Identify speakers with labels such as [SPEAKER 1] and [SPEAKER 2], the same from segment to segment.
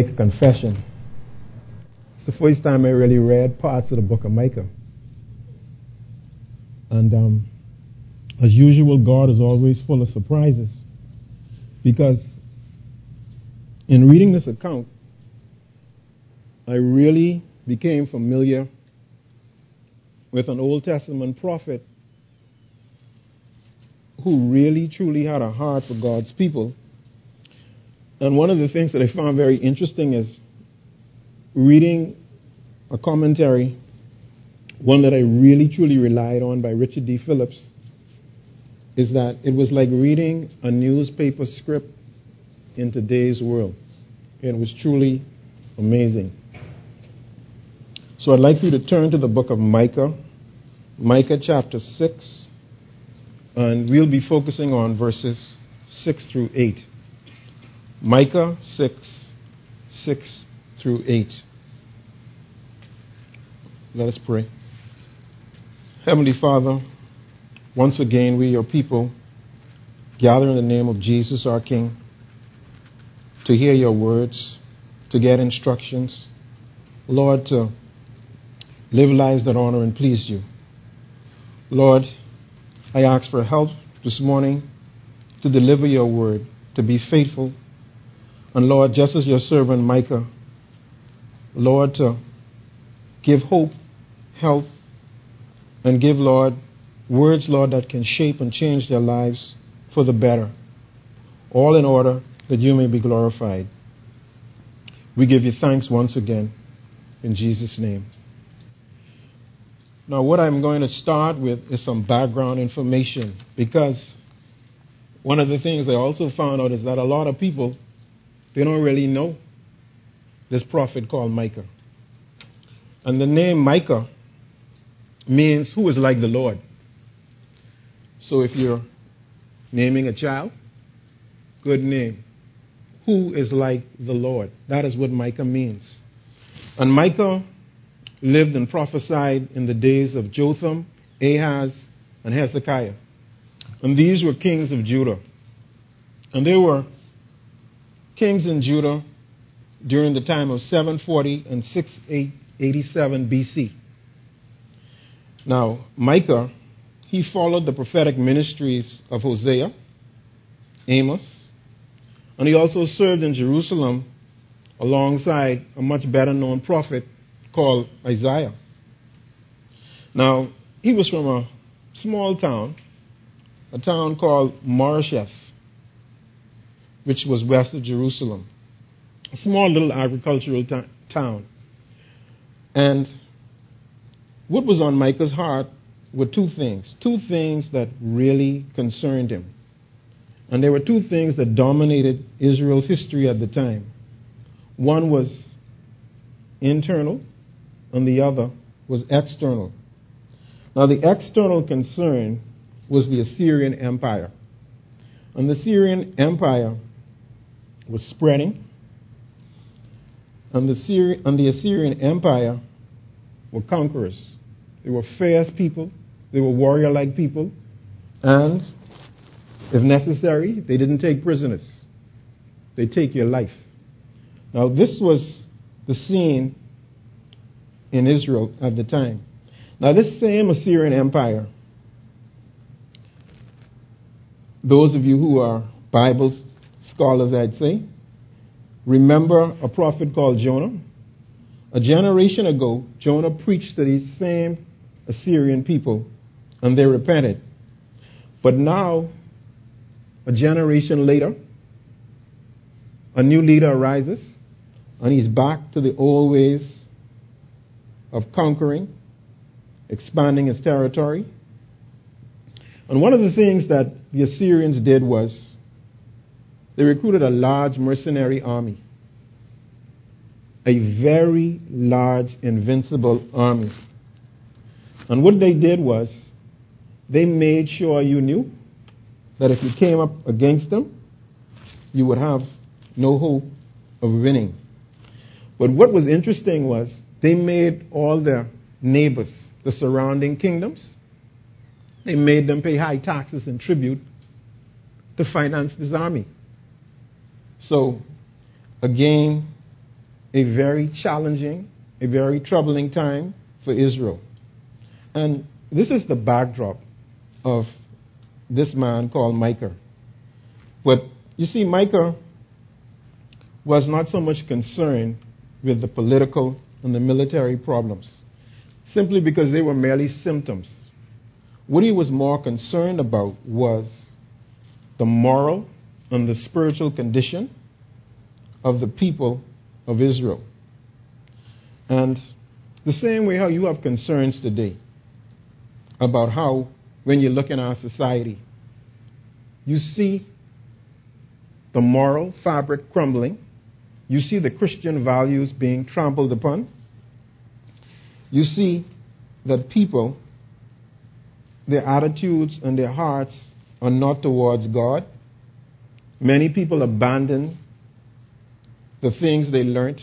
[SPEAKER 1] make a confession. It's the first time I really read parts of the book of Micah. And um, as usual, God is always full of surprises. Because in reading this account, I really became familiar with an Old Testament prophet who really truly had a heart for God's people. And one of the things that I found very interesting is reading a commentary, one that I really truly relied on by Richard D. Phillips, is that it was like reading a newspaper script in today's world. It was truly amazing. So I'd like you to turn to the book of Micah, Micah chapter 6, and we'll be focusing on verses 6 through 8. Micah 6, 6 through 8. Let us pray. Heavenly Father, once again, we, your people, gather in the name of Jesus, our King, to hear your words, to get instructions. Lord, to live lives that honor and please you. Lord, I ask for help this morning to deliver your word, to be faithful. And Lord, just as your servant Micah, Lord, to give hope help, and give, Lord, words, Lord, that can shape and change their lives for the better. All in order that you may be glorified. We give you thanks once again in Jesus' name. Now, what I'm going to start with is some background information because one of the things I also found out is that a lot of people they don't really know this prophet called Micah. And the name Micah means who is like the Lord. So if you're naming a child, good name. Who is like the Lord? That is what Micah means. And Micah lived and prophesied in the days of Jotham, Ahaz, and Hezekiah. And these were kings of Judah. And they were kings in Judah during the time of 740 and 687 BC. Now, Micah, he followed the prophetic ministries of Hosea, Amos, and he also served in Jerusalem alongside a much better known prophet called Isaiah. Now, he was from a small town, a town called Moresheth, which was west of Jerusalem. A small little agricultural t- town. And what was on Micah's heart were two things, two things that really concerned him. And there were two things that dominated Israel's history at the time. One was internal, and the other was external. Now, the external concern was the Assyrian Empire. And the Assyrian Empire was spreading, and the, Syri- and the Assyrian Empire were conquerors. They were fierce people, they were warrior like people, and if necessary, they didn't take prisoners. They take your life. Now, this was the scene in Israel at the time. Now, this same Assyrian Empire, those of you who are Bible scholars, I'd say, remember a prophet called Jonah? A generation ago, Jonah preached to these same Assyrian people, and they repented. But now, a generation later, a new leader arises, and he's back to the old ways of conquering, expanding his territory. And one of the things that the Assyrians did was they recruited a large mercenary army, a very large, invincible army. And what they did was they made sure you knew that if you came up against them, you would have no hope of winning. But what was interesting was they made all their neighbors, the surrounding kingdoms, they made them pay high taxes and tribute to finance this army. So, again, a very challenging, a very troubling time for Israel. And this is the backdrop of this man called Micah. But you see, Micah was not so much concerned with the political and the military problems, simply because they were merely symptoms. What he was more concerned about was the moral and the spiritual condition of the people of Israel. And the same way how you have concerns today about how, when you look in our society, you see the moral fabric crumbling, you see the Christian values being trampled upon, you see that people, their attitudes and their hearts are not towards God. Many people abandon the things they learnt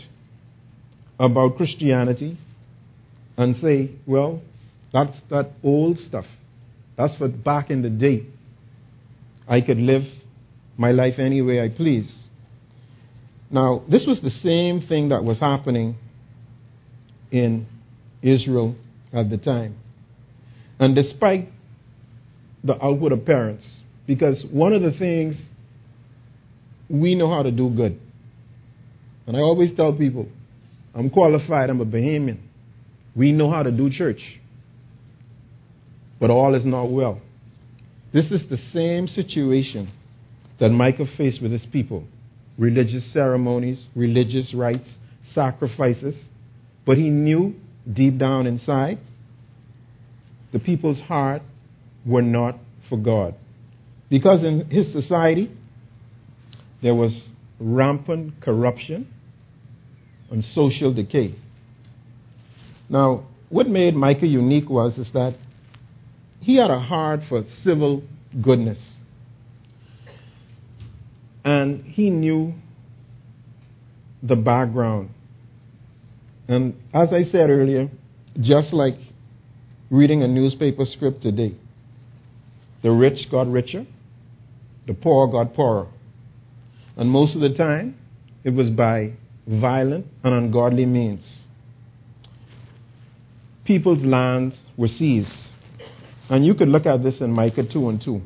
[SPEAKER 1] about Christianity and say, well, that's that old stuff. That's for back in the day. I could live my life any way I please. Now, this was the same thing that was happening in Israel at the time. And despite the outward appearance, because one of the things we know how to do good. And I always tell people, I'm qualified, I'm a Bahamian. We know how to do church. But all is not well. This is the same situation that Micah faced with his people religious ceremonies, religious rites, sacrifices. But he knew deep down inside the people's heart were not for God. Because in his society, there was rampant corruption and social decay. Now, what made Micah unique was is that he had a heart for civil goodness. And he knew the background. And as I said earlier, just like reading a newspaper script today, the rich got richer, the poor got poorer. And most of the time, it was by violent and ungodly means. People's lands were seized. And you could look at this in Micah 2 and 2.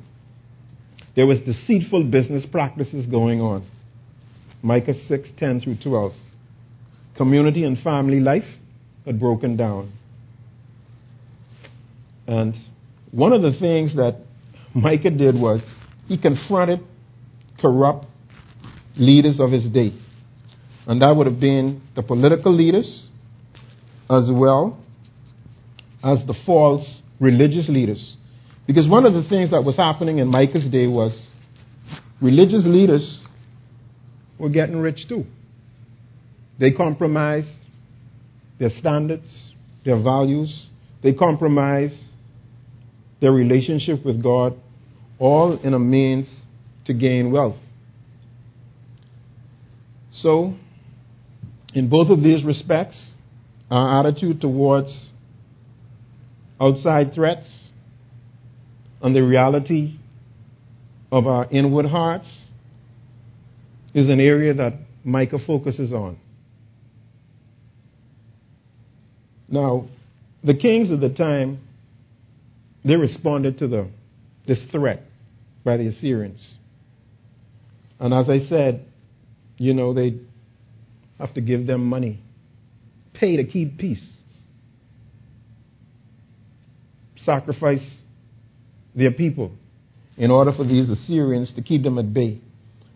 [SPEAKER 1] There was deceitful business practices going on. Micah 6, 10 through 12. Community and family life had broken down. And one of the things that Micah did was he confronted corrupt leaders of his day. And that would have been the political leaders as well as the false religious leaders. Because one of the things that was happening in Micah's day was religious leaders were getting rich too. They compromised their standards, their values, they compromised their relationship with God, all in a means to gain wealth. So, in both of these respects, our attitude towards outside threats and the reality of our inward hearts is an area that Micah focuses on. Now, the kings of the time, they responded to the, this threat by the Assyrians. And as I said, you know, they have to give them money, pay to keep peace, sacrifice their people in order for these Assyrians to keep them at bay.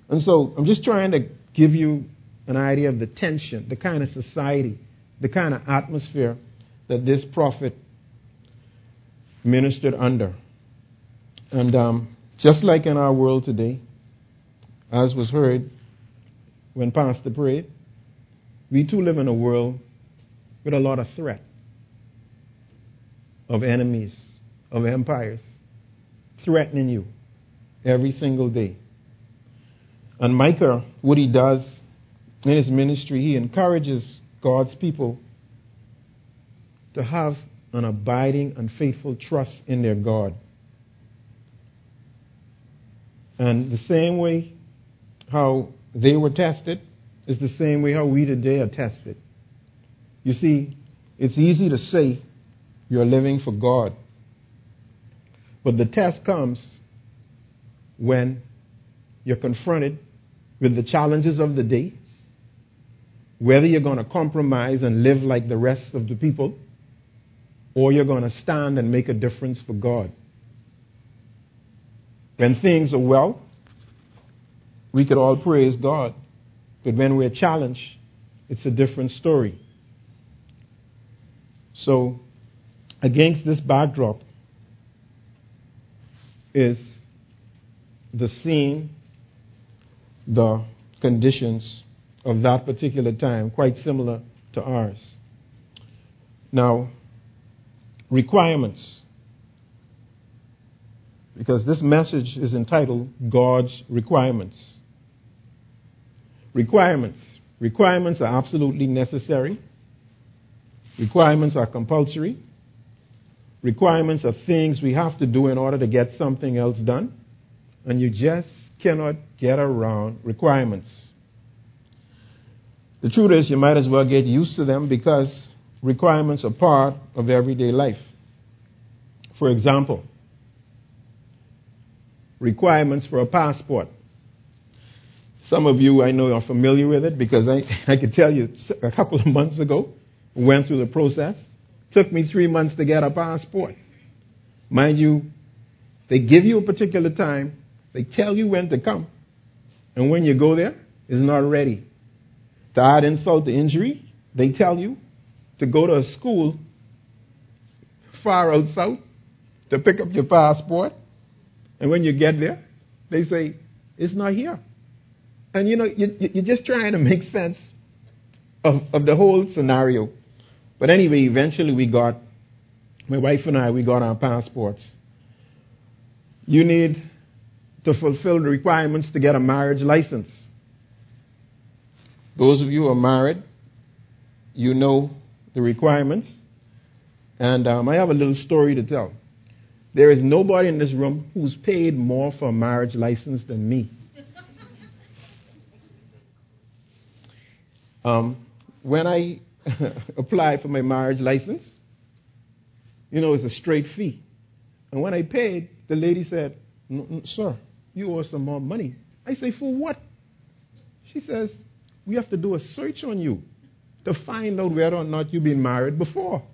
[SPEAKER 1] And so I'm just trying to give you an idea of the tension, the kind of society, the kind of atmosphere that this prophet ministered under. And um, just like in our world today, as was heard when Pastor prayed, we too live in a world with a lot of threat of enemies, of empires threatening you every single day. And Micah, what he does in his ministry, he encourages God's people to have an abiding and faithful trust in their God. And the same way how they were tested It's the same way how we today are tested. You see, it's easy to say you're living for God, but the test comes when you're confronted with the challenges of the day, whether you're going to compromise and live like the rest of the people, or you're going to stand and make a difference for God. When things are well, we could all praise God. But when we're challenged, it's a different story. So, against this backdrop is the scene, the conditions of that particular time, quite similar to ours. Now, requirements. Because this message is entitled God's Requirements. Requirements. Requirements are absolutely necessary. Requirements are compulsory. Requirements are things we have to do in order to get something else done. And you just cannot get around requirements. The truth is, you might as well get used to them because requirements are part of everyday life. For example, requirements for a passport. Some of you I know are familiar with it because I, I could tell you a couple of months ago, went through the process. Took me three months to get a passport. Mind you, they give you a particular time, they tell you when to come, and when you go there, it's not ready. To add insult to injury, they tell you to go to a school far out south to pick up your passport, and when you get there, they say, it's not here. And you know, you, you're just trying to make sense of, of the whole scenario. But anyway, eventually we got, my wife and I, we got our passports. You need to fulfill the requirements to get a marriage license. Those of you who are married, you know the requirements. And um, I have a little story to tell. There is nobody in this room who's paid more for a marriage license than me. Um, when I applied for my marriage license, you know, it's a straight fee. And when I paid, the lady said, Sir, you owe some more money. I say, For what? She says, We have to do a search on you to find out whether or not you've been married before.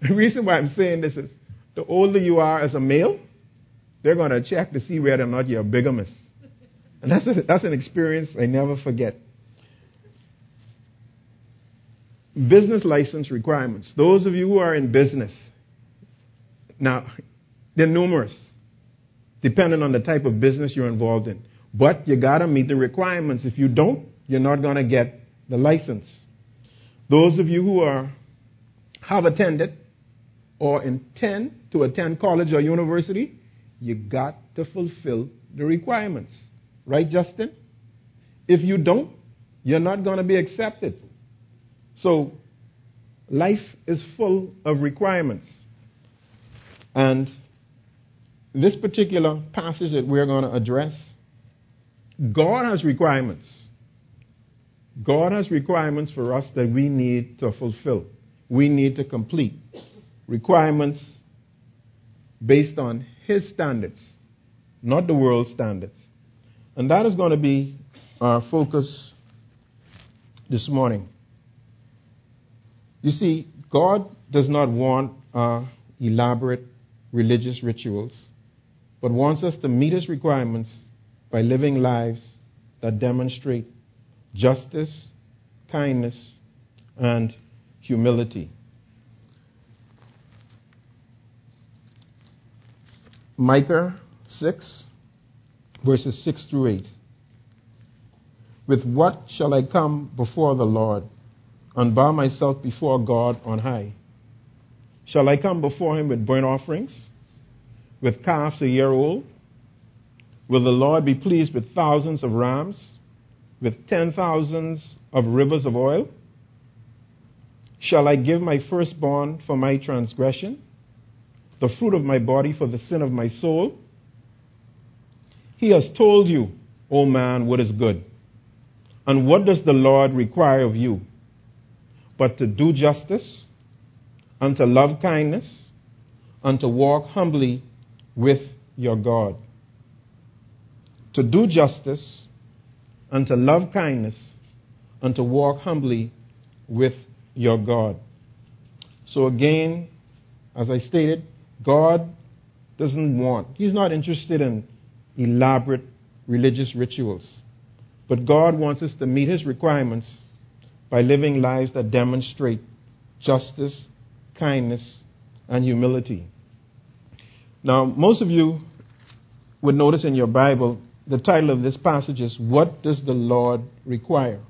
[SPEAKER 1] The reason why I'm saying this is the older you are as a male, they're going to check to see whether or not you're a bigamist. And that's, a, that's an experience I never forget. Business license requirements. Those of you who are in business, now, they're numerous, depending on the type of business you're involved in. But you got to meet the requirements. If you don't, you're not going to get the license. Those of you who are have attended or intend to attend college or university, you got to fulfill the requirements. Right, Justin? If you don't, you're not going to be accepted. So, life is full of requirements. And this particular passage that we're going to address, God has requirements. God has requirements for us that we need to fulfill, we need to complete. Requirements based on His standards, not the world's standards. And that is going to be our focus this morning. You see, God does not want uh, elaborate religious rituals, but wants us to meet His requirements by living lives that demonstrate justice, kindness, and humility. Micah 6, verses 6 through 8. With what shall I come before the Lord? And bow myself before God on high? Shall I come before him with burnt offerings, with calves a year old? Will the Lord be pleased with thousands of rams, with ten thousands of rivers of oil? Shall I give my firstborn for my transgression, the fruit of my body for the sin of my soul? He has told you, O man, what is good. And what does the Lord require of you? But to do justice, and to love kindness, and to walk humbly with your God. To do justice, and to love kindness, and to walk humbly with your God. So, again, as I stated, God doesn't want, He's not interested in elaborate religious rituals. But God wants us to meet His requirements by living lives that demonstrate justice, kindness, and humility. Now, most of you would notice in your Bible the title of this passage is What Does the Lord Require?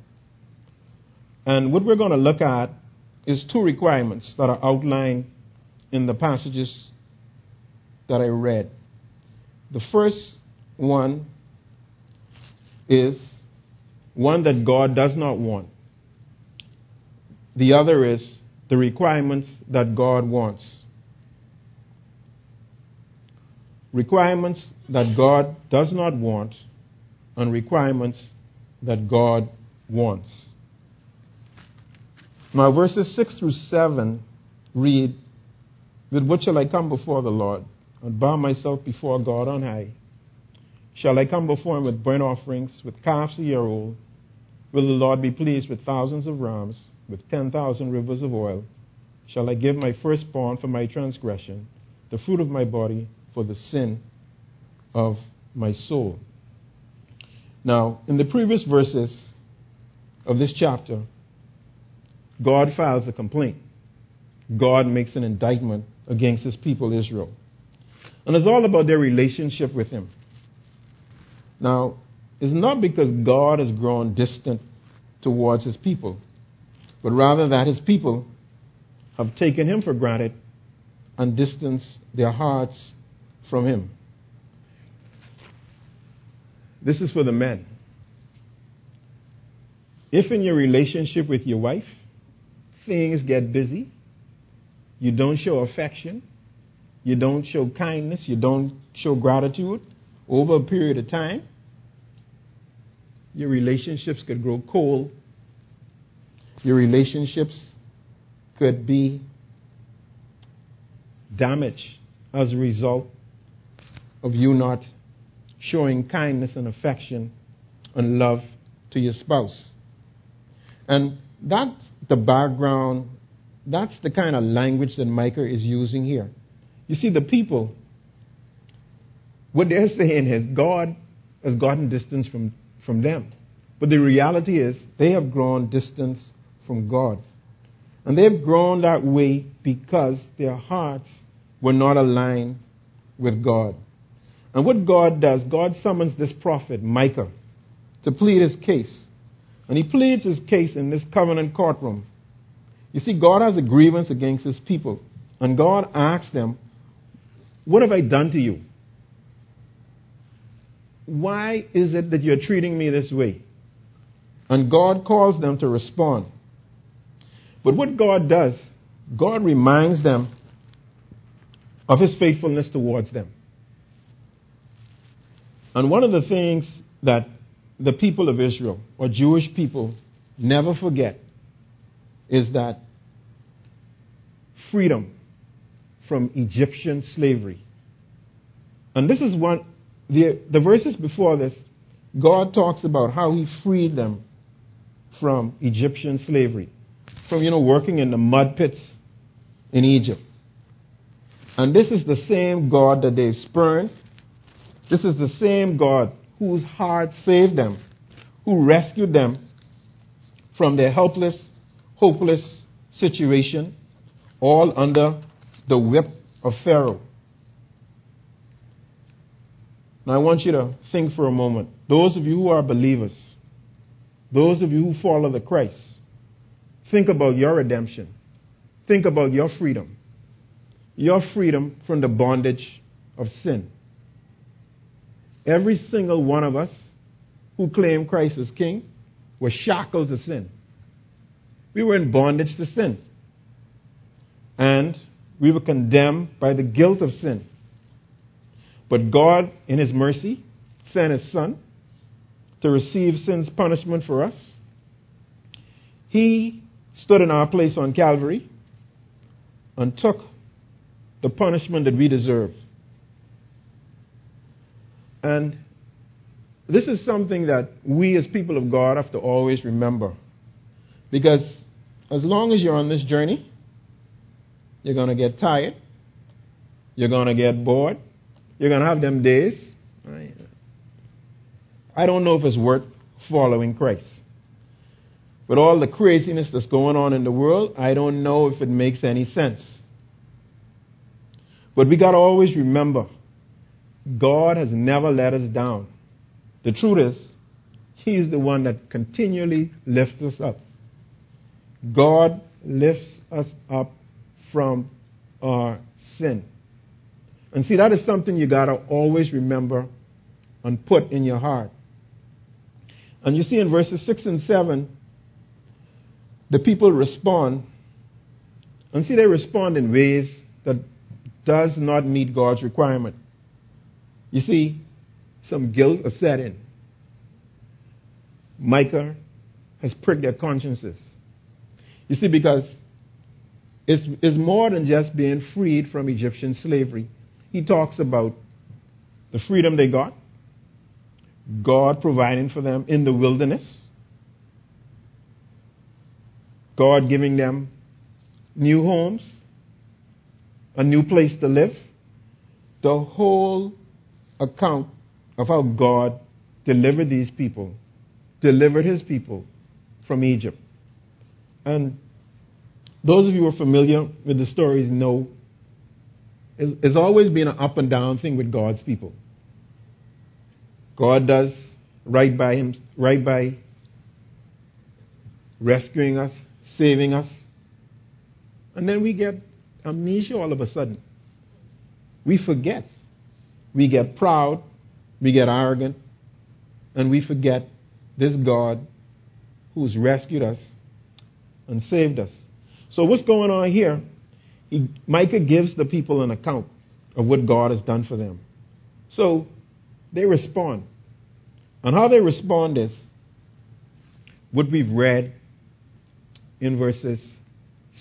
[SPEAKER 1] And what we're going to look at is two requirements that are outlined in the passages that I read. The first one is one that God does not want. The other is the requirements that God wants. Requirements that God does not want, and requirements that God wants. Now, verses 6 through 7 read, With what shall I come before the Lord, and bow myself before God on high? Shall I come before him with burnt offerings, with calves a year old? Will the Lord be pleased with thousands of rams, with ten thousand rivers of oil? Shall I give my firstborn for my transgression, the fruit of my body for the sin of my soul? Now, in the previous verses of this chapter, God files a complaint. God makes an indictment against his people, Israel. And it's all about their relationship with him. Now, it's not because God has grown distant towards his people, but rather that his people have taken him for granted and distanced their hearts from him. This is for the men. If in your relationship with your wife, things get busy, you don't show affection, you don't show kindness, you don't show gratitude over a period of time, your relationships could grow cold. Your relationships could be damaged as a result of you not showing kindness and affection and love to your spouse. And that's the background, that's the kind of language that Micah is using here. You see, the people, what they're saying is God has gotten distance from, from them. But the reality is they have grown distance from God. And they've grown that way because their hearts were not aligned with God. And what God does, God summons this prophet, Micah, to plead his case. And he pleads his case in this covenant courtroom. You see, God has a grievance against his people. And God asks them, What have I done to you? Why is it that you're treating me this way? And God calls them to respond. But what God does, God reminds them of his faithfulness towards them. And one of the things that the people of Israel, or Jewish people, never forget is that freedom from Egyptian slavery. And this is one, the, the verses before this, God talks about how he freed them from Egyptian slavery, from, you know, working in the mud pits in Egypt. And this is the same God that they've spurned. This is the same God whose heart saved them, who rescued them from their helpless, hopeless situation, all under the whip of Pharaoh. Now, I want you to think for a moment. Those of you who are believers, those of you who follow the Christ, think about your redemption. Think about your freedom. Your freedom from the bondage of sin. Every single one of us who claim Christ as King were shackled to sin. We were in bondage to sin. And we were condemned by the guilt of sin. But God, in His mercy, sent His Son to receive sin's punishment for us. He stood in our place on Calvary and took the punishment that we deserve. And this is something that we as people of God have to always remember. Because as long as you're on this journey, you're going to get tired. You're going to get bored. You're going to have them days. I don't know if it's worth following Christ. With all the craziness that's going on in the world, I don't know if it makes any sense. But we got to always remember God has never let us down. The truth is, He's the one that continually lifts us up. God lifts us up from our sin. And see, that is something you got to always remember and put in your heart. And you see in verses 6 and 7, the people respond. And see, they respond in ways that does not meet God's requirement. You see, some guilt is set in. Micah has pricked their consciences. You see, because it's, it's more than just being freed from Egyptian slavery. He talks about the freedom they got, God providing for them in the wilderness, God giving them new homes, a new place to live. The whole account of how God delivered these people, delivered his people from Egypt. And those of you who are familiar with the stories know it's, always been an up and down thing with God's people. God does right by him, right by rescuing us, saving us, and then we get amnesia all of a sudden. We forget. We get proud, we get arrogant, and we forget this God who's rescued us and saved us. So, what's going on here? He, Micah gives the people an account of what God has done for them. So, they respond. And how they respond is what we've read in verses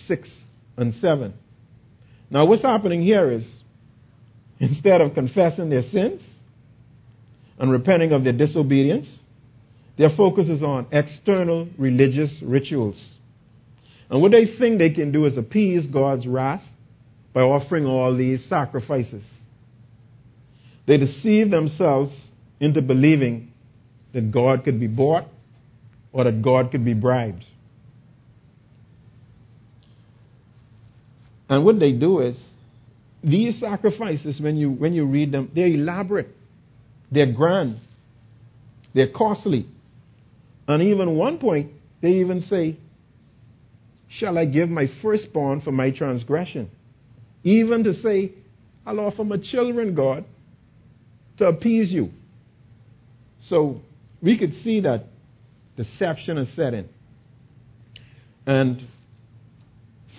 [SPEAKER 1] 6 and 7. Now, what's happening here is instead of confessing their sins and repenting of their disobedience, their focus is on external religious rituals. And what they think they can do is appease God's wrath by offering all these sacrifices. They deceive themselves into believing that God could be bought or that God could be bribed. And what they do is, these sacrifices, when you, when you read them, they're elaborate, they're grand, they're costly. And even one point, they even say, Shall I give my firstborn for my transgression? Even to say, I'll offer my children, God, to appease you. So we could see that deception is setting. And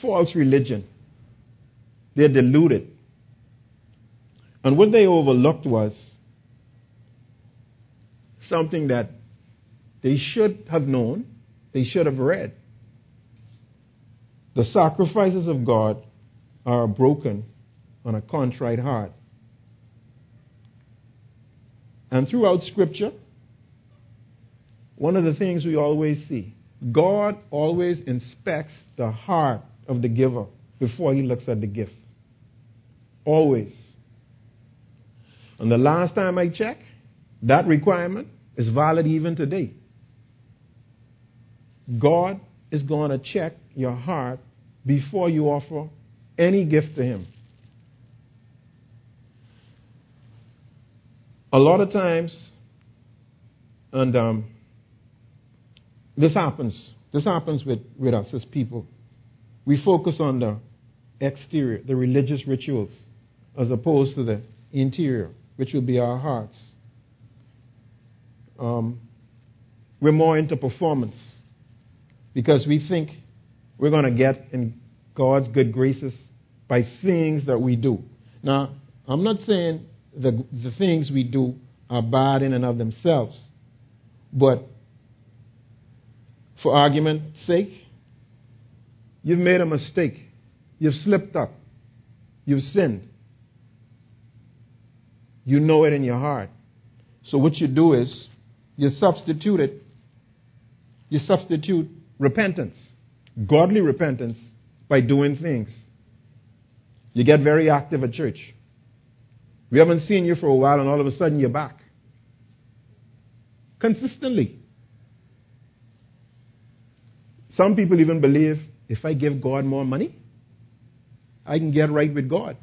[SPEAKER 1] false religion. They're deluded. And what they overlooked was something that they should have known, they should have read. The sacrifices of God are broken on a contrite heart. And throughout Scripture, one of the things we always see God always inspects the heart of the giver before he looks at the gift. Always. And the last time I checked, that requirement is valid even today. God is going to check your heart before you offer any gift to Him. A lot of times, and um, this happens, this happens with, with us as people. We focus on the exterior, the religious rituals, as opposed to the interior, which will be our hearts. Um, we're more into performance because we think we're going to get in God's good graces by things that we do. Now, I'm not saying the, the things we do are bad in and of themselves, But for argument's sake, you've made a mistake. You've slipped up. You've sinned. You know it in your heart. So what you do is you substitute it. You substitute repentance, godly repentance, by doing things. You get very active at church. We haven't seen you for a while, and all of a sudden you're back. Consistently. Some people even believe if I give God more money, I can get right with God.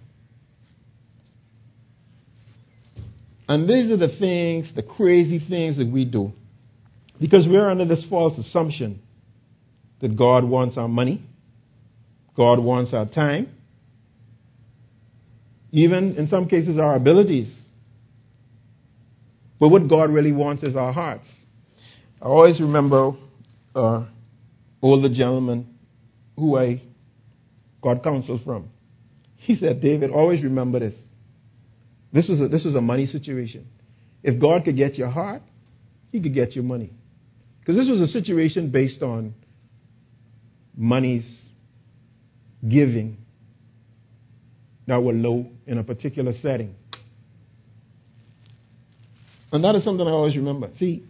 [SPEAKER 1] And these are the things, the crazy things that we do. Because we're under this false assumption that God wants our money, God wants our time, even in some cases our abilities. But what God really wants is our hearts. I always remember uh, older gentleman who I got counsel from. He said, David, always remember this. This was a, this was a money situation. If God could get your heart, he could get your money. Because this was a situation based on monies giving that were low in a particular setting. And that is something I always remember. See,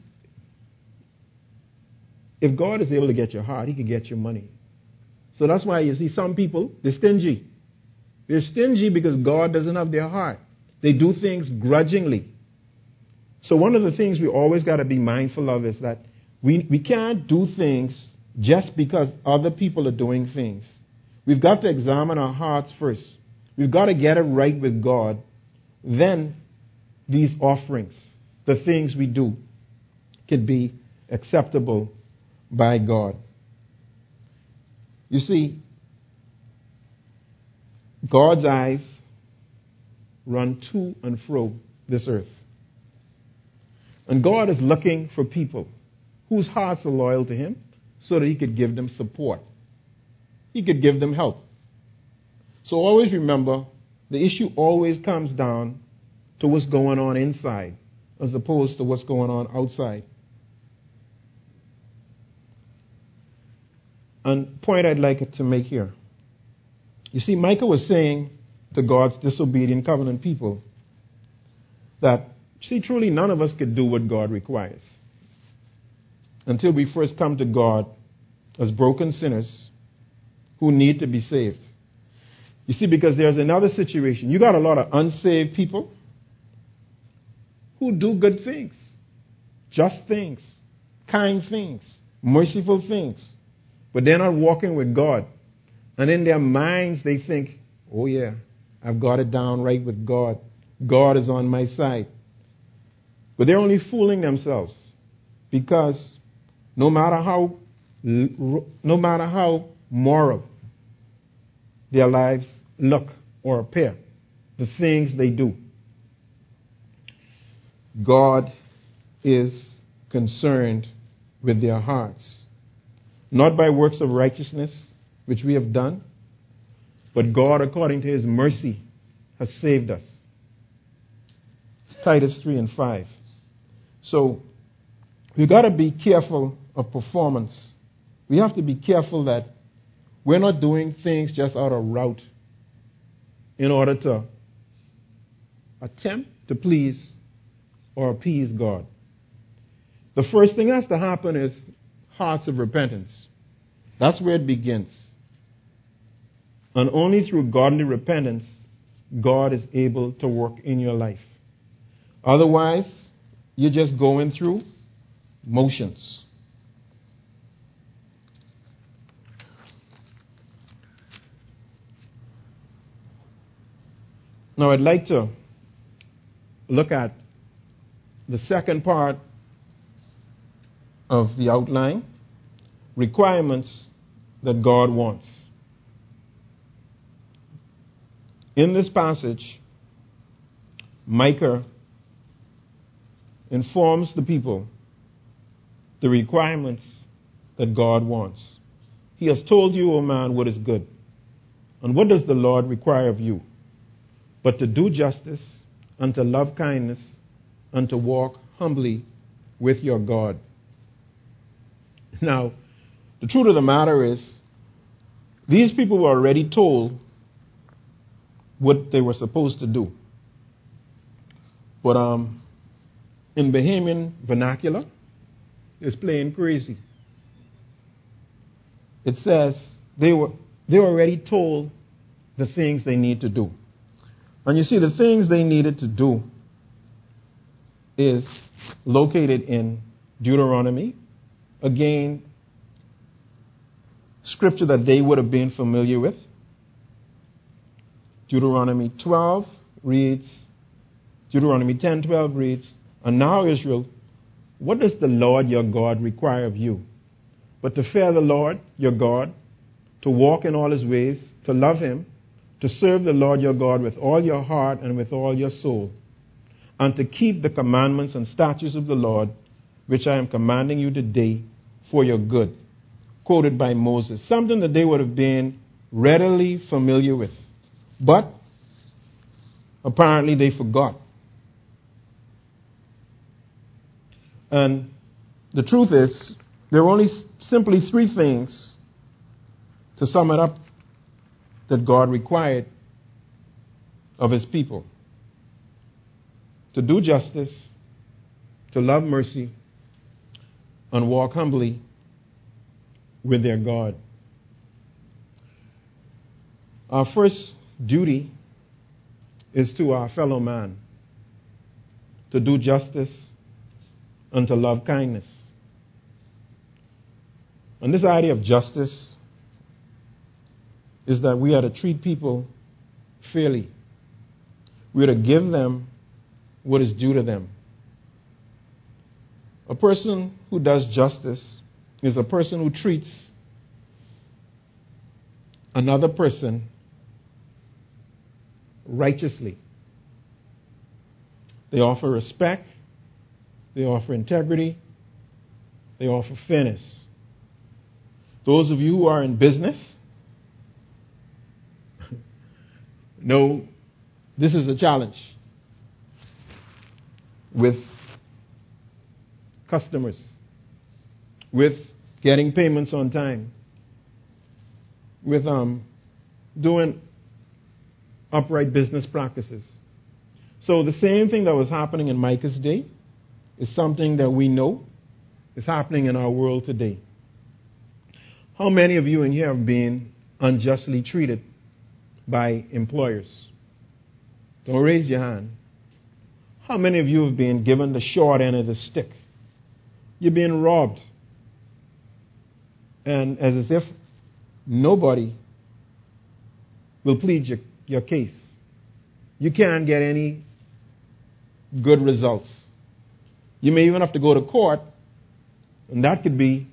[SPEAKER 1] if God is able to get your heart, He can get your money. So that's why you see some people, they're stingy. They're stingy because God doesn't have their heart. They do things grudgingly. So one of the things we always got to be mindful of is that we, we can't do things just because other people are doing things. We've got to examine our hearts first. We've got to get it right with God. Then these offerings, the things we do, can be acceptable by God. You see, God's eyes run to and fro this earth. And God is looking for people whose hearts are loyal to Him so that He could give them support. He could give them help. So always remember the issue always comes down to what's going on inside as opposed to what's going on outside. And point I'd like to make here. You see, Micah was saying to God's disobedient covenant people that, see, truly none of us could do what God requires until we first come to God as broken sinners who need to be saved. You see, because there's another situation. You got a lot of unsaved people who do good things, just things, kind things, merciful things, but they're not walking with God. And in their minds, they think, oh, yeah, I've got it down right with God. God is on my side. But they're only fooling themselves because no matter how no matter how moral their lives look or appear, the things they do, God is concerned with their hearts. Not by works of righteousness which we have done, but God, according to his mercy, has saved us. Titus 3 and 5. So, we've got to be careful of performance. We have to be careful that we're not doing things just out of route in order to attempt to please or appease God. The first thing has to happen is hearts of repentance. That's where it begins. And only through godly repentance, God is able to work in your life. Otherwise, you're just going through motions. Now, I'd like to look at the second part of the outline requirements that God wants. In this passage, Micah informs the people the requirements that God wants. He has told you, O oh man, what is good. And what does the Lord require of you? But to do justice, and to love kindness, and to walk humbly with your God. Now, the truth of the matter is, these people were already told what they were supposed to do. But um, in Bahamian vernacular, it's playing crazy. It says they were, they were already told the things they need to do. And you see, the things they needed to do is located in Deuteronomy. Again, scripture that they would have been familiar with. Deuteronomy 12 reads, Deuteronomy 10 12 reads, "And now Israel, what does the Lord your God require of you? But to fear the Lord your God, to walk in all his ways, to love him, to serve the Lord your God with all your heart and with all your soul, and to keep the commandments and statutes of the Lord, which I am commanding you today for your good. Quoted by Moses. Something that they would have been readily familiar with. But apparently they forgot. And the truth is, there are only simply three things, to sum it up, that God required of his people to do justice, to love mercy, and walk humbly with their God. Our first duty is to our fellow man to do justice and to love kindness. And this idea of justice is that we are to treat people fairly. We are to give them what is due to them. A person who does justice is a person who treats another person righteously. They offer respect, they offer integrity, they offer fairness. Those of you who are in business know this is a challenge with customers, with getting payments on time, with um, doing upright business practices. So the same thing that was happening in Micah's day is something that we know is happening in our world today. How many of you in here have been unjustly treated by employers? Don't raise your hand. How many of you have been given the short end of the stick? You're being robbed. And as if nobody will plead your, your case. You can't get any good results. You may even have to go to court, and that could be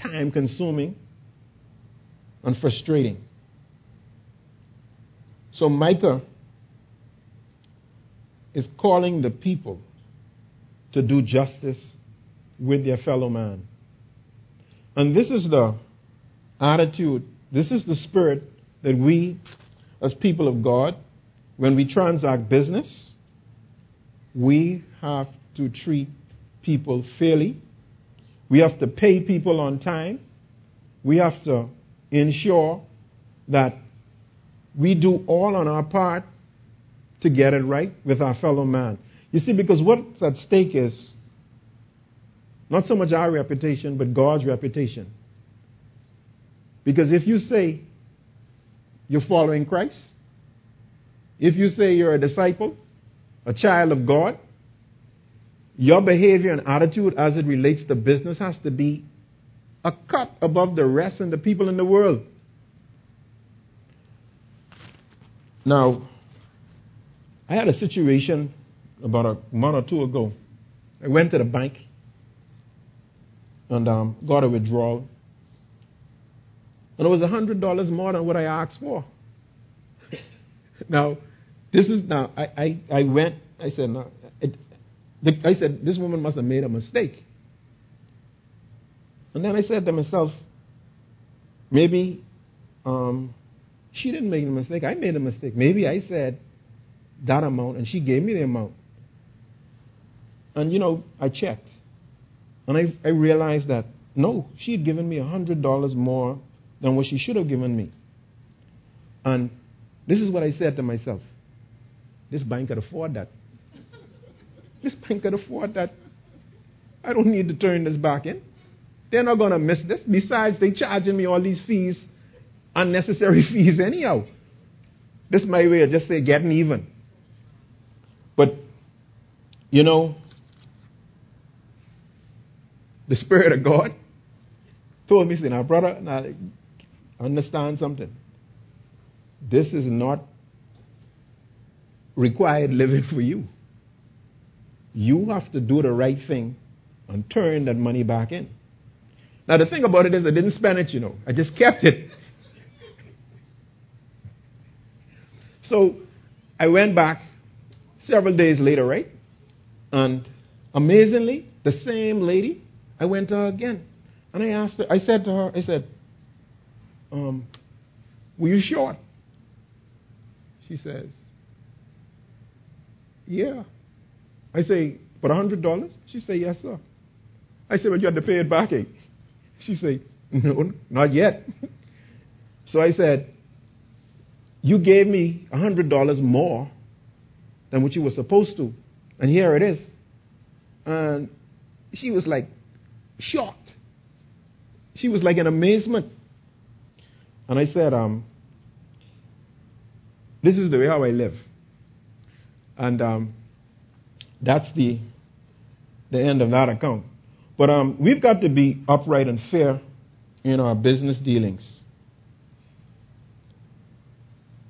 [SPEAKER 1] time consuming and frustrating. So Micah is calling the people to do justice with their fellow man. And this is the attitude, this is the spirit that we, as people of God, when we transact business, we have to treat people fairly. We have to pay people on time. We have to ensure that we do all on our part to get it right with our fellow man. You see, because what's at stake is not so much our reputation, but God's reputation. Because if you say you're following Christ, if you say you're a disciple, a child of God, your behavior and attitude as it relates to business has to be a cut above the rest and the people in the world. Now, I had a situation about a month or two ago. I went to the bank and um, got a withdrawal. And it was $100 more than what I asked for. now, this is now, I, I, I went, I said, no, it, the, I said, this woman must have made a mistake. And then I said to myself, maybe um, she didn't make a mistake. I made a mistake. Maybe I said, that amount, and she gave me the amount. And you know, I checked. And I, I realized that No, she had given me $100 more than what she should have given me. And this is what I said to myself this bank could afford that. This bank could afford that. I don't need to turn this back in. They're not going to miss this. Besides, they're charging me all these fees, unnecessary fees, anyhow. This is my way of just say getting even. But, you know, the Spirit of God told me, say, now, brother, now, understand something. This is not required living for you. You have to do the right thing and turn that money back in. Now, the thing about it is, I didn't spend it, you know. I just kept it. So, I went back several days later, right? And amazingly, the same lady, I went to her again. And I asked her, I said to her, I said, um, Were you short? She says, Yeah. I say, But a $100? She said, Yes, sir. I said, But you have to pay it back. Eh? She said, No, not yet. so I said, You gave me a $100 more than what you were supposed to. And here it is. And she was like shocked. She was like in amazement. And I said, um, This is the way how I live. And um, that's the, the end of that account. But um, we've got to be upright and fair in our business dealings.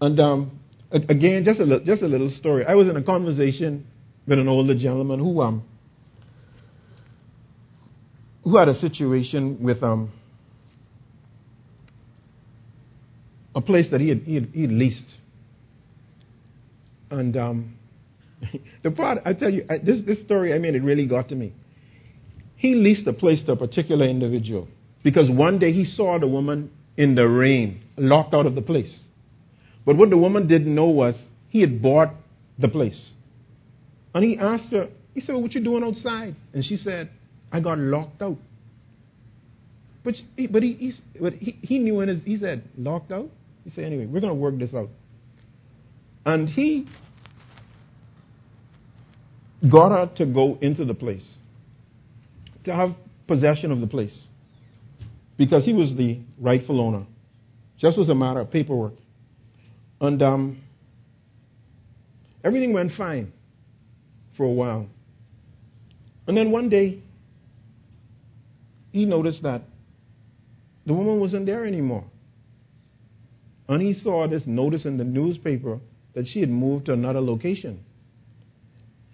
[SPEAKER 1] And um, again, just a, just a little story. I was in a conversation with an older gentleman who um, who had a situation with um, a place that he had, he had, he had leased. And um, the part, I tell you, I, this, this story, I mean, it really got to me. He leased a place to a particular individual because one day he saw the woman in the rain, locked out of the place. But what the woman didn't know was he had bought the place. And he asked her, he said, well, What you doing outside? And she said, I got locked out. But, he, but, he, he, but he, he knew in his, he said, Locked out? He said, Anyway, we're going to work this out. And he got her to go into the place to have possession of the place because he was the rightful owner. Just was a matter of paperwork. And um, everything went fine for a while. And then one day, he noticed that the woman wasn't there anymore. And he saw this notice in the newspaper that she had moved to another location.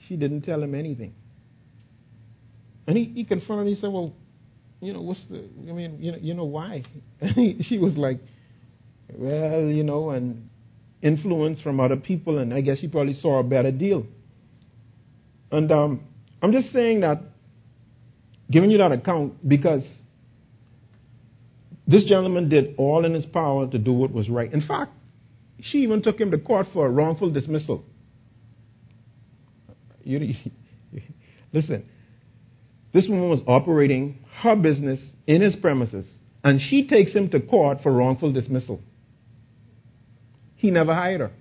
[SPEAKER 1] She didn't tell him anything. And he, he confronted me. He said, Well, you know, what's the, I mean, you know, you know why? And he, she was like, Well, you know, and influence from other people, and I guess he probably saw a better deal. And um, I'm just saying that, giving you that account because this gentleman did all in his power to do what was right. In fact, she even took him to court for a wrongful dismissal. You, listen, this woman was operating her business in his premises, and she takes him to court for wrongful dismissal. He never hired her.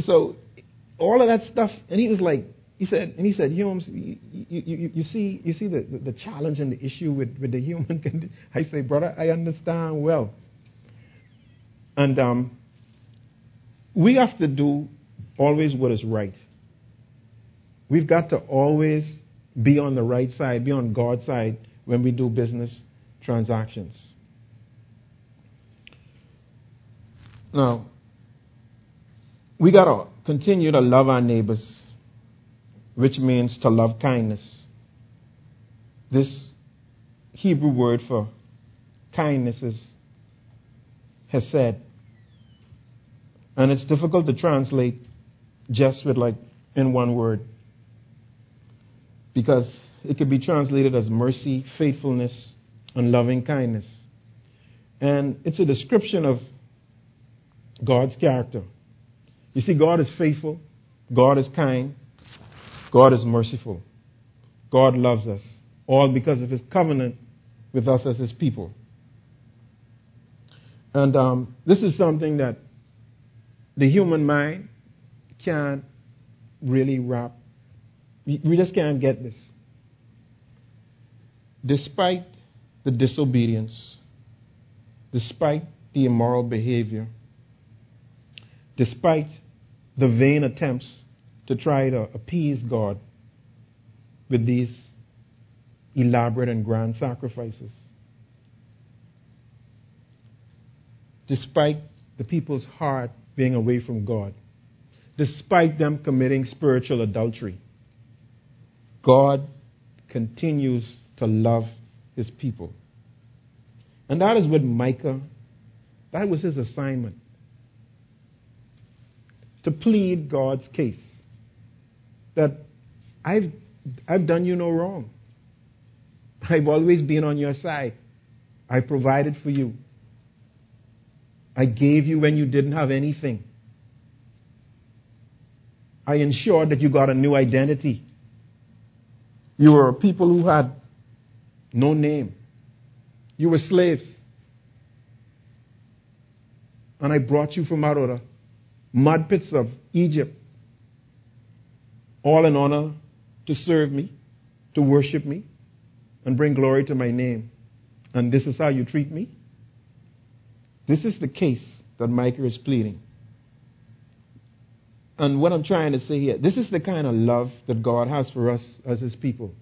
[SPEAKER 1] So, all of that stuff, and he was like, he said, and he said, Humes, you, you, you, see, you see the, the, the, challenge and the issue with, with the human condition. I say, brother, I understand well. And um, we have to do always what is right. We've got to always be on the right side, be on God's side when we do business transactions. Now, we got to continue to love our neighbors, which means to love kindness. This Hebrew word for kindness is hesed. And it's difficult to translate just with like in one word because it could be translated as mercy, faithfulness, and loving kindness. And it's a description of God's character. You see, God is faithful, God is kind, God is merciful, God loves us, all because of his covenant with us as his people. And um, this is something that the human mind can't really wrap. We just can't get this. Despite the disobedience, despite the immoral behavior, despite the vain attempts to try to appease God with these elaborate and grand sacrifices. Despite the people's heart being away from God, despite them committing spiritual adultery, God continues to love his people. And that is what Micah, that was his assignment to plead God's case. That I've, I've done you no wrong. I've always been on your side. I provided for you. I gave you when you didn't have anything. I ensured that you got a new identity. You were people who had no name. You were slaves. And I brought you from the mud pits of Egypt, all in honor to serve me, to worship me, and bring glory to my name. And this is how you treat me? This is the case that Micah is pleading. And what I'm trying to say here, this is the kind of love that God has for us as His people.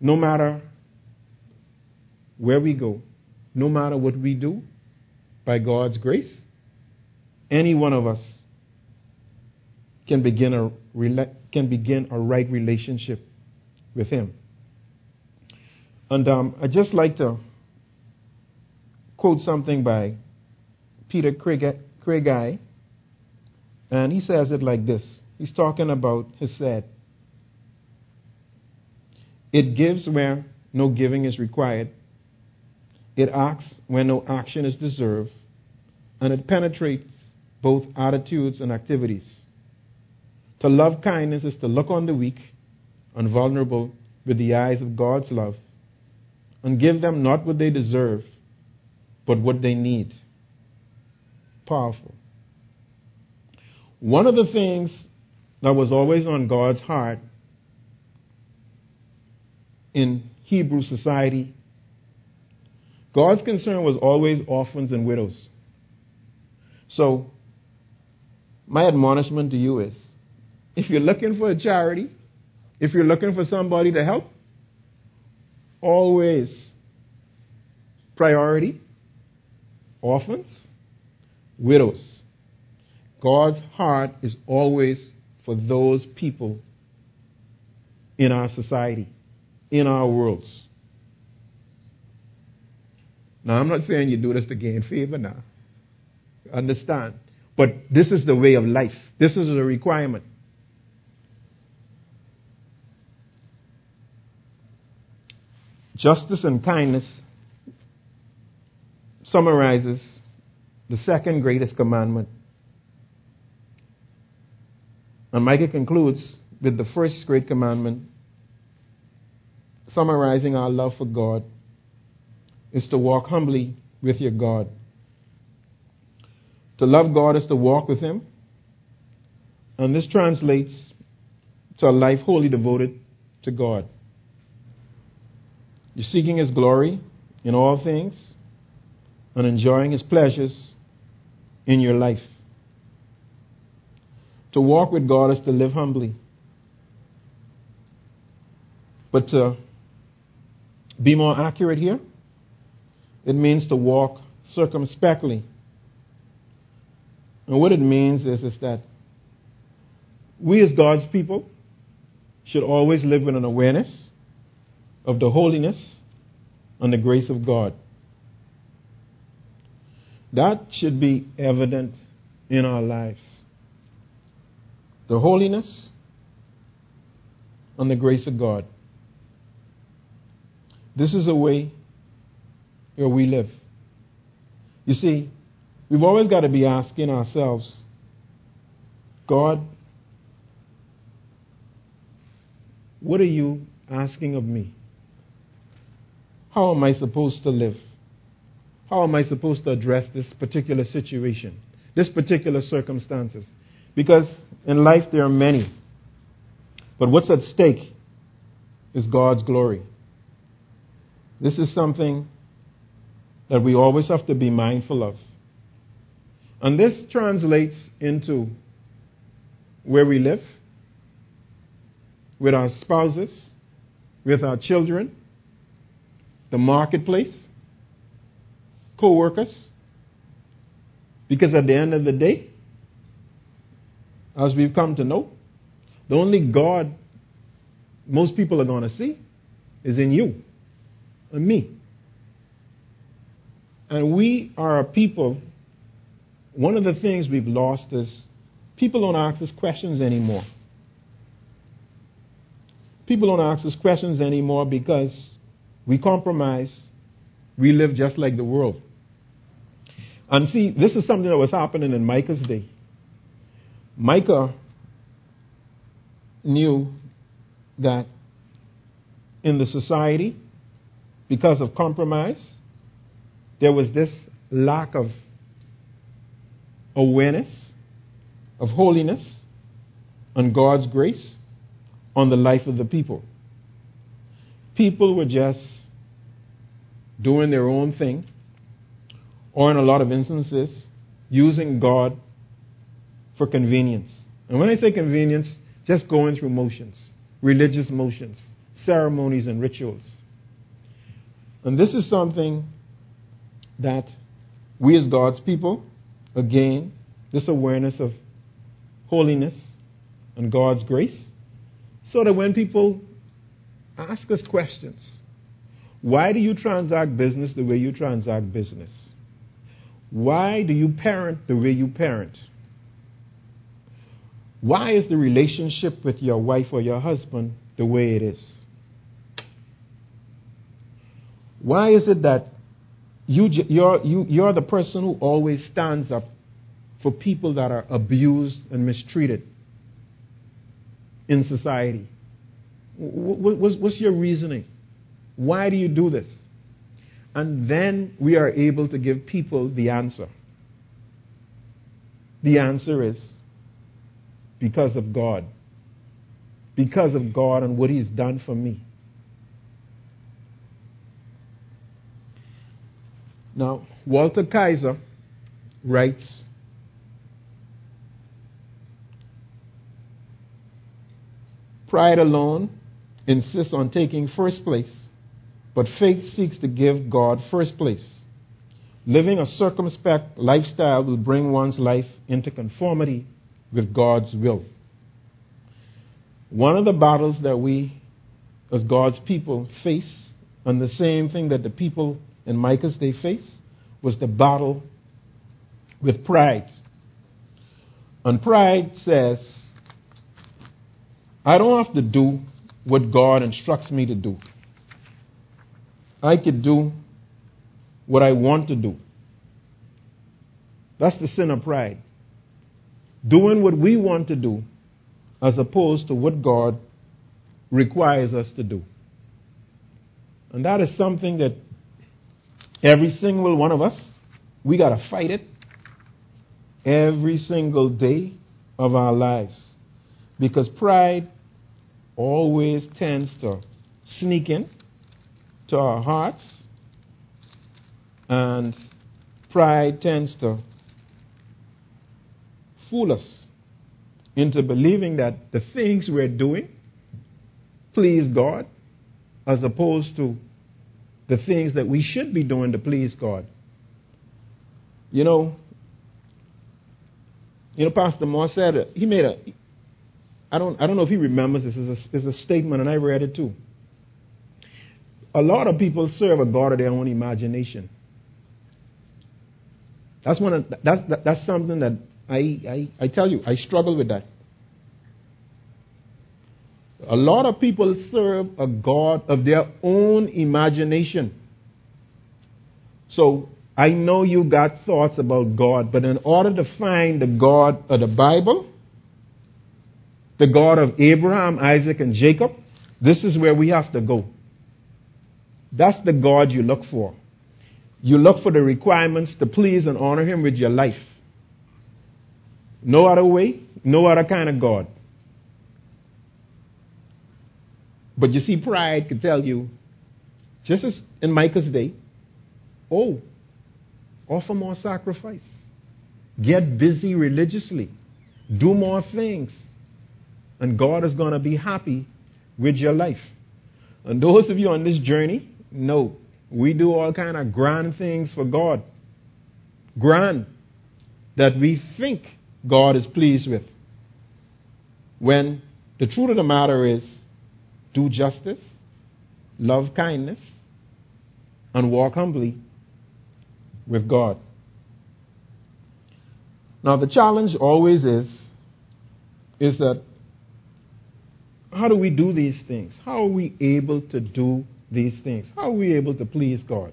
[SPEAKER 1] No matter where we go, no matter what we do, by God's grace, any one of us can begin a, can begin a right relationship with Him. And um, I'd just like to quote something by Peter Craigie, and he says it like this. He's talking about Hesed. It gives where no giving is required. It acts where no action is deserved. And it penetrates both attitudes and activities. To love kindness is to look on the weak and vulnerable with the eyes of God's love and give them not what they deserve, but what they need. Powerful. One of the things that was always on God's heart in Hebrew society, God's concern was always orphans and widows. So my admonishment to you is if you're looking for a charity, if you're looking for somebody to help, always priority orphans, widows. God's heart is always for those people in our society, in our worlds. Now, I'm not saying you do this to gain favor now. Understand? But this is the way of life. This is a requirement. Justice and kindness summarizes the second greatest commandment. And Micah concludes with the first great commandment, summarizing our love for God, is to walk humbly with your God. To love God is to walk with Him. And this translates to a life wholly devoted to God. You're seeking His glory in all things and enjoying His pleasures in your life. To walk with God is to live humbly. But to be more accurate here, it means to walk circumspectly and what it means is, is that we as God's people should always live with an awareness of the holiness and the grace of God. That should be evident in our lives. The holiness and the grace of God. This is the way where we live. You see, We've always got to be asking ourselves God, what are you asking of me? How am I supposed to live? How am I supposed to address this particular situation, this particular circumstances? Because in life there are many. But what's at stake is God's glory. This is something that we always have to be mindful of. And this translates into where we live, with our spouses, with our children, the marketplace, co workers. Because at the end of the day, as we've come to know, the only God most people are going to see is in you and me. And we are a people, one of the things we've lost is people don't ask us questions anymore. People don't ask us questions anymore because we compromise. We live just like the world. And see, this is something that was happening in Micah's day. Micah knew that in the society, because of compromise, there was this lack of awareness of holiness and God's grace on the life of the people. People were just doing their own thing, or in a lot of instances, using God for convenience. And when I say convenience, just going through motions, religious motions, ceremonies, and rituals. And this is something that we as God's people, again, this awareness of holiness and God's grace, so that when people ask us questions, why do you transact business the way you transact business? Why do you parent the way you parent? Why is the relationship with your wife or your husband the way it is? Why is it that you, you're, you, you're the person who always stands up for people that are abused and mistreated in society? What's your reasoning? Why do you do this? And then we are able to give people the answer. The answer is because of God. Because of God and what He's done for me. Now, Walter Kaiser writes Pride alone insists on taking first place, but faith seeks to give God first place. Living a circumspect lifestyle will bring one's life into conformity with God's will. One of the battles that we, as God's people, face, and the same thing that the people in Micah's day faced, was the battle with pride. And pride says, I don't have to do what God instructs me to do. I could do what I want to do. That's the sin of pride. Doing what we want to do as opposed to what God requires us to do. And that is something that every single one of us, we got to fight it every single day of our lives. Because pride always tends to sneak in to our hearts, and pride tends to fool us into believing that the things we're doing please God as opposed to the things that we should be doing to please God. You know, you know, Pastor Moore said he made a I don't, I don't know if he remembers this. is a, a statement, and I read it too. A lot of people serve a God of their own imagination. That's, one of, that's, that, that's something that I, I, I tell you, I struggle with that. A lot of people serve a God of their own imagination. So I know you got thoughts about God, but in order to find the God of the Bible, the God of Abraham, Isaac, and Jacob, This is where we have to go. That's the God you look for. You look for the requirements to please and honor Him with your life. No other way, no other kind of God. But you see, pride could tell you, just as in Micah's day, oh, offer more sacrifice, get busy religiously, do more things, and God is going to be happy with your life. And those of you on this journey know we do all kind of grand things for God. Grand that we think God is pleased with. When the truth of the matter is do justice, love kindness, and walk humbly with God. Now the challenge always is is that how do we do these things? How are we able to do these things? How are we able to please God?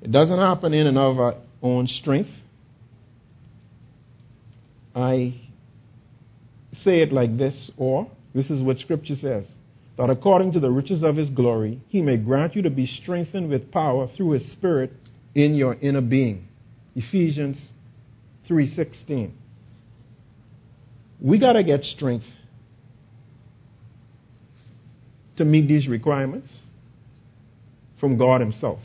[SPEAKER 1] It doesn't happen in and of our own strength. I say it like this, or this is what Scripture says that according to the riches of His glory, He may grant you to be strengthened with power through His Spirit in your inner being. Ephesians 3:16. We got to get strength to meet these requirements from God Himself.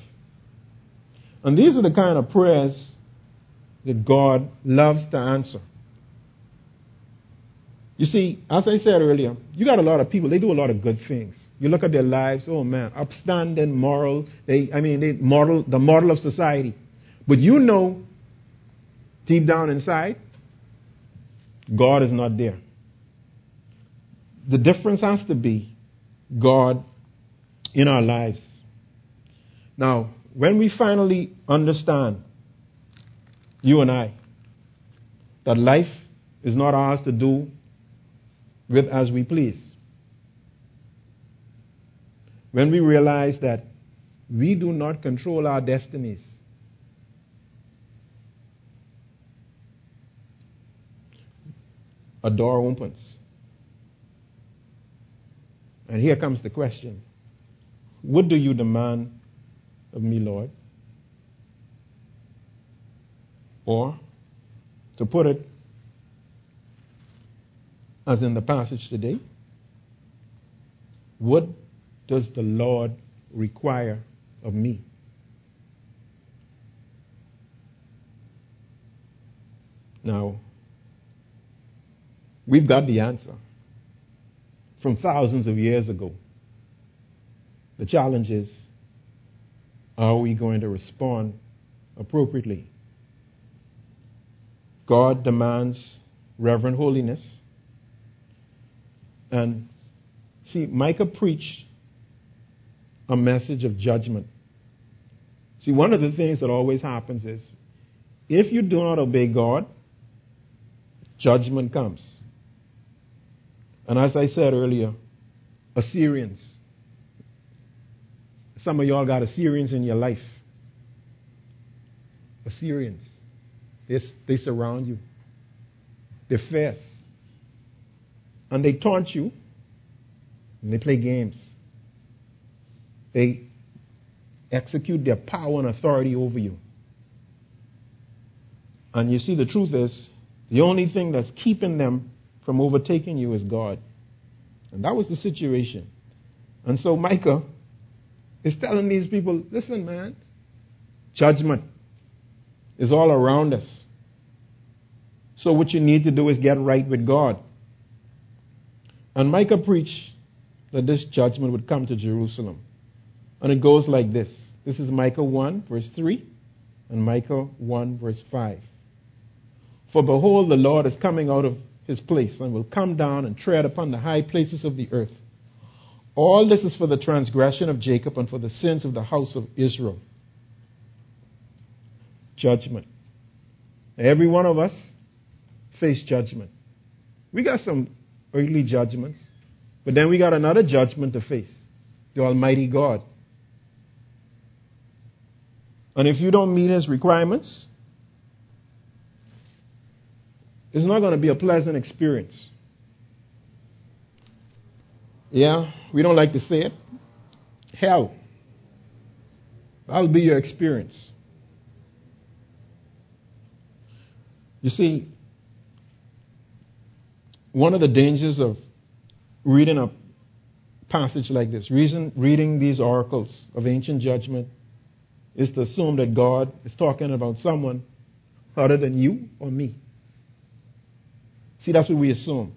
[SPEAKER 1] And these are the kind of prayers that God loves to answer. You see, as I said earlier, you got a lot of people, they do a lot of good things. You look at their lives, oh man, upstanding, moral, they I mean they model the model of society. But you know deep down inside, God is not there. The difference has to be God in our lives. Now, when we finally understand, you and I, that life is not ours to do with as we please, when we realize that we do not control our destinies, a door opens. And here comes the question. What do you demand of me, Lord? Or, to put it as in the passage today, what does the Lord require of me? Now, we've got the answer from thousands of years ago. The challenge is are we going to respond appropriately? God demands reverent holiness. And see, Micah preached a message of judgment. See, one of the things that always happens is if you do not obey God, judgment comes. And as I said earlier, Assyrians. Some of y'all got Assyrians in your life. Assyrians. They, they surround you. They're fierce. And they taunt you. And they play games. They execute their power and authority over you. And you see, the truth is, the only thing that's keeping them from overtaking you is God. And that was the situation. And so Micah is telling these people listen, man, judgment is all around us. So what you need to do is get right with God. And Micah preached that this judgment would come to Jerusalem. And it goes like this. This is Micah 1, verse 3, and Micah 1, verse 5. For behold, the Lord is coming out of his place and will come down and tread upon the high places of the earth. All this is for the transgression of Jacob and for the sins of the house of Israel. Judgment. Every one of us face judgment. We got some earthly judgments, but then we got another judgment to face the Almighty God. And if you don't meet His requirements, it's not going to be a pleasant experience. Yeah, we don't like to say it. Hell. That'll be your experience. You see, one of the dangers of reading a passage like this, reason, reading these oracles of ancient judgment, is to assume that God is talking about someone other than you or me. See, that's what we assume.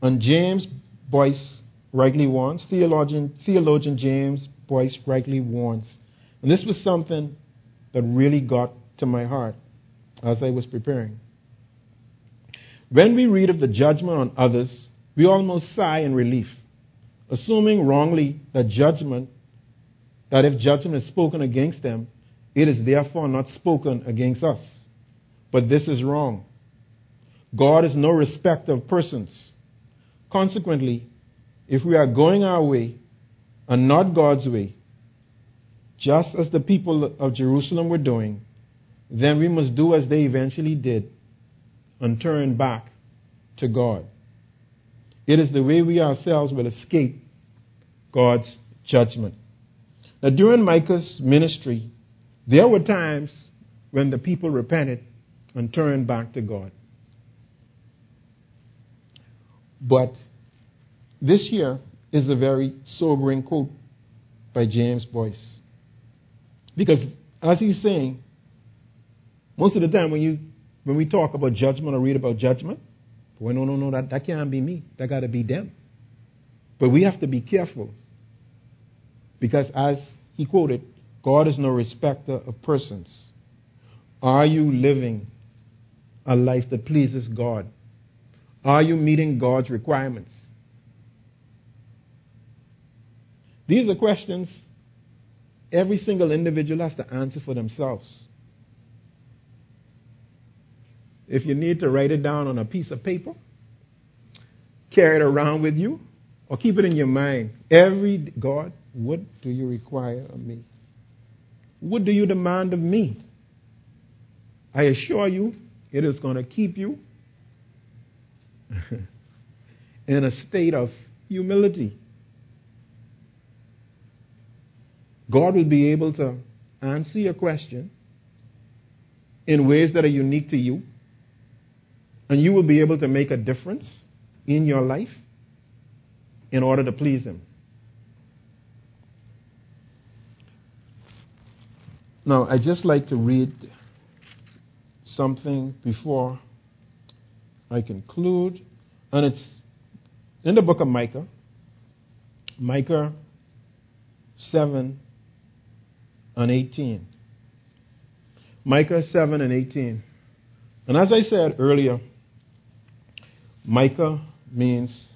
[SPEAKER 1] And James Boice rightly warns, theologian, theologian James Boice rightly warns. And this was something that really got to my heart as I was preparing. When we read of the judgment on others, we almost sigh in relief, assuming wrongly that judgment, that if judgment is spoken against them, it is therefore not spoken against us. But this is wrong. God is no respecter of persons. Consequently, if we are going our way and not God's way, just as the people of Jerusalem were doing, then we must do as they eventually did and turn back to God. It is the way we ourselves will escape God's judgment. Now, during Micah's ministry, there were times when the people repented and turned back to God. But this year is a very sobering quote by James Boice. Because, as he's saying, most of the time when you when we talk about judgment or read about judgment, well, no, no, no, that, that can't be me. That got to be them. But we have to be careful. Because as he quoted, God is no respecter of persons. Are you living a life that pleases God? Are you meeting God's requirements? These are questions every single individual has to answer for themselves. If you need to write it down on a piece of paper, carry it around with you, or keep it in your mind. Every God, what do you require of me? What do you demand of me? I assure you, it is going to keep you in a state of humility. God will be able to answer your question in ways that are unique to you and you will be able to make a difference in your life in order to please Him. Now, I'd just like to read something before I conclude, and it's in the book of Micah, Micah 7 and 18. Micah 7 and 18. And as I said earlier, Micah means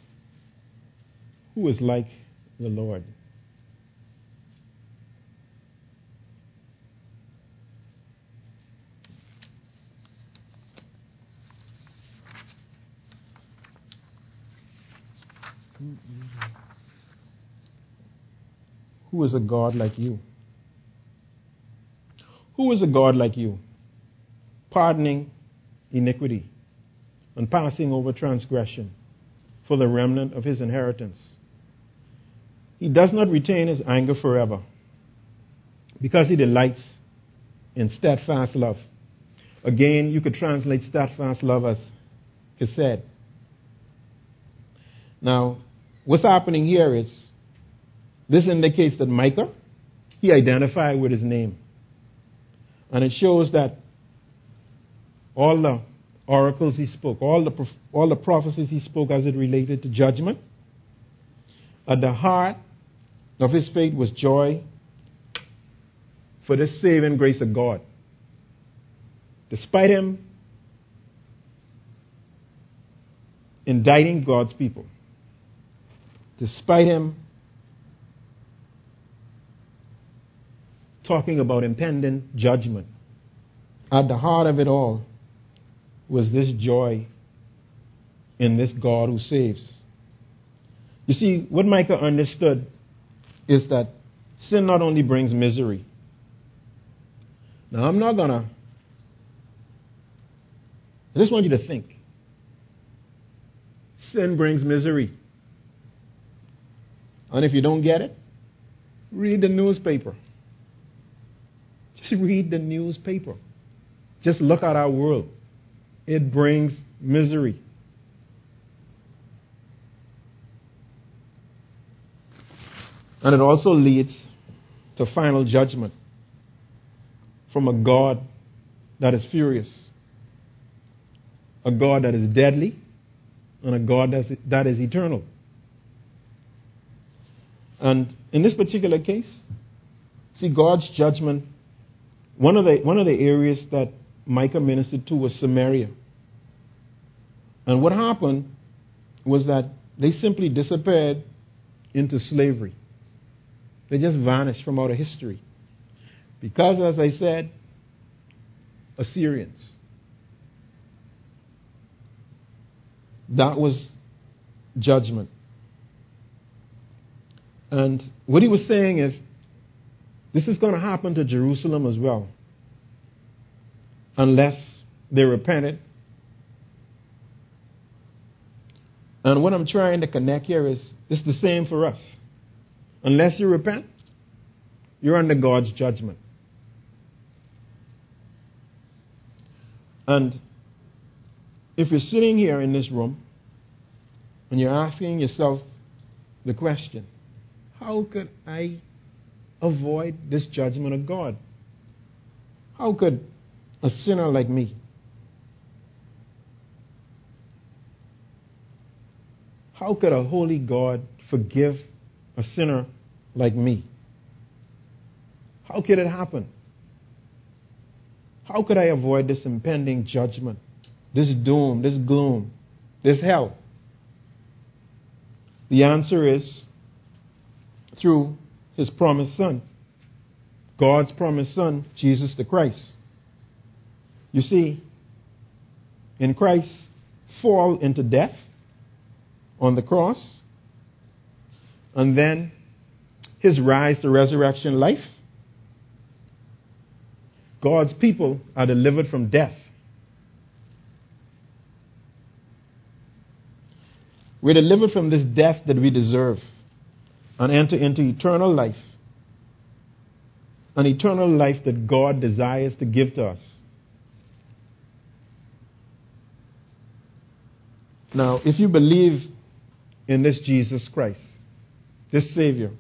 [SPEAKER 1] who is like the Lord. Who is a God like you? Who is a God like you? Pardoning iniquity and passing over transgression for the remnant of his inheritance. He does not retain his anger forever because he delights in steadfast love. Again, you could translate steadfast love as hesed. Now, what's happening here is this indicates that Micah, he identified with his name. And it shows that all the oracles he spoke, all the, all the prophecies he spoke as it related to judgment. At the heart of his faith was joy for the saving grace of God. Despite him indicting God's people, despite him talking about impending judgment, at the heart of it all was this joy in this God who saves. You see, what Micah understood is that sin not only brings misery. Now, I'm not going to. I just want you to think. Sin brings misery. And if you don't get it, read the newspaper. Just read the newspaper. Just look at our world. It brings misery. And it also leads to final judgment from a God that is furious, a God that is deadly, and a God that is, that is eternal. And in this particular case, see, God's judgment, one of the, one of the areas that Micah ministered to was Samaria. And what happened was that they simply disappeared into slavery. They just vanished from out of history. Because, as I said, Assyrians. That was judgment. And what he was saying is, this is going to happen to Jerusalem as well, unless they repented. And what I'm trying to connect here is it's the same for us. Unless you repent, you're under God's judgment. And if you're sitting here in this room and you're asking yourself the question, how could I avoid this judgment of God? How could a sinner like me, how could a holy God forgive a sinner like me? How could it happen? How could I avoid this impending judgment, this doom, this gloom, this hell? The answer is through his promised Son, God's promised Son, Jesus the Christ. You see, in Christ's fall into death on the cross, and then his rise to resurrection life, God's people are delivered from death. We're delivered from this death that we deserve and enter into eternal life. An eternal life that God desires to give to us. Now, if you believe in this Jesus Christ, this Savior,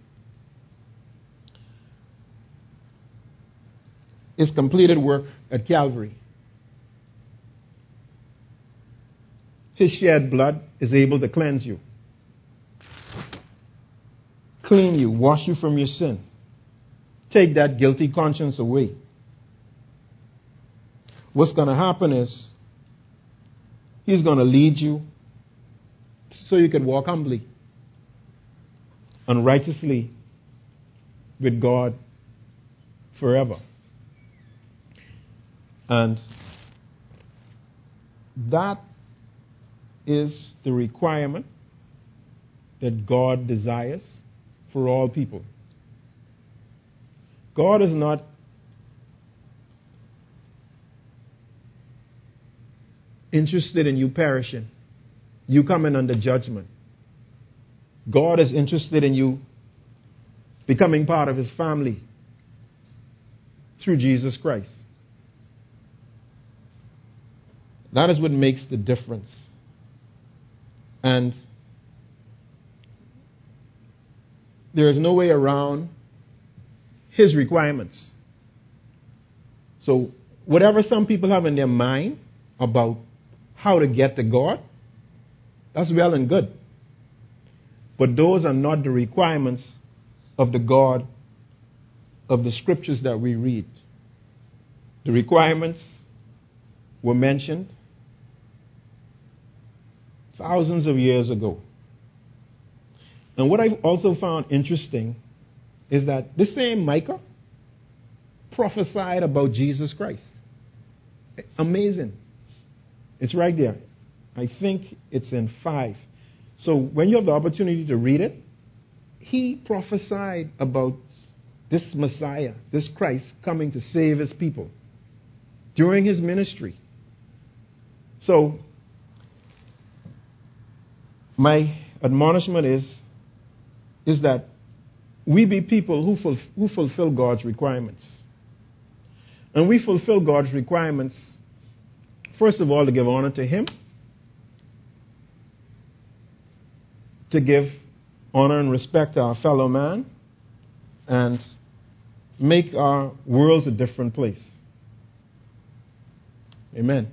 [SPEAKER 1] his completed work at Calvary, his shed blood is able to cleanse you clean you, wash you from your sin, take that guilty conscience away. What's going to happen is He's going to lead you so you can walk humbly and righteously with God forever. And that is the requirement that God desires for all people. God is not interested in you perishing, you coming under judgment. God is interested in you becoming part of his family through Jesus Christ. That is what makes the difference. And there is no way around his requirements. So, whatever some people have in their mind about how to get to God, that's well and good. But those are not the requirements of the God of the scriptures that we read. The requirements were mentioned thousands of years ago. And what I've also found interesting is that this same Micah prophesied about Jesus Christ. Amazing. It's right there. I think it's in 5. So when you have the opportunity to read it, he prophesied about this Messiah, this Christ, coming to save his people during his ministry. So, my admonishment is is that we be people who, ful- who fulfill God's requirements. And we fulfill God's requirements, first of all, to give honor to Him, to give honor and respect to our fellow man, and make our worlds a different place. Amen.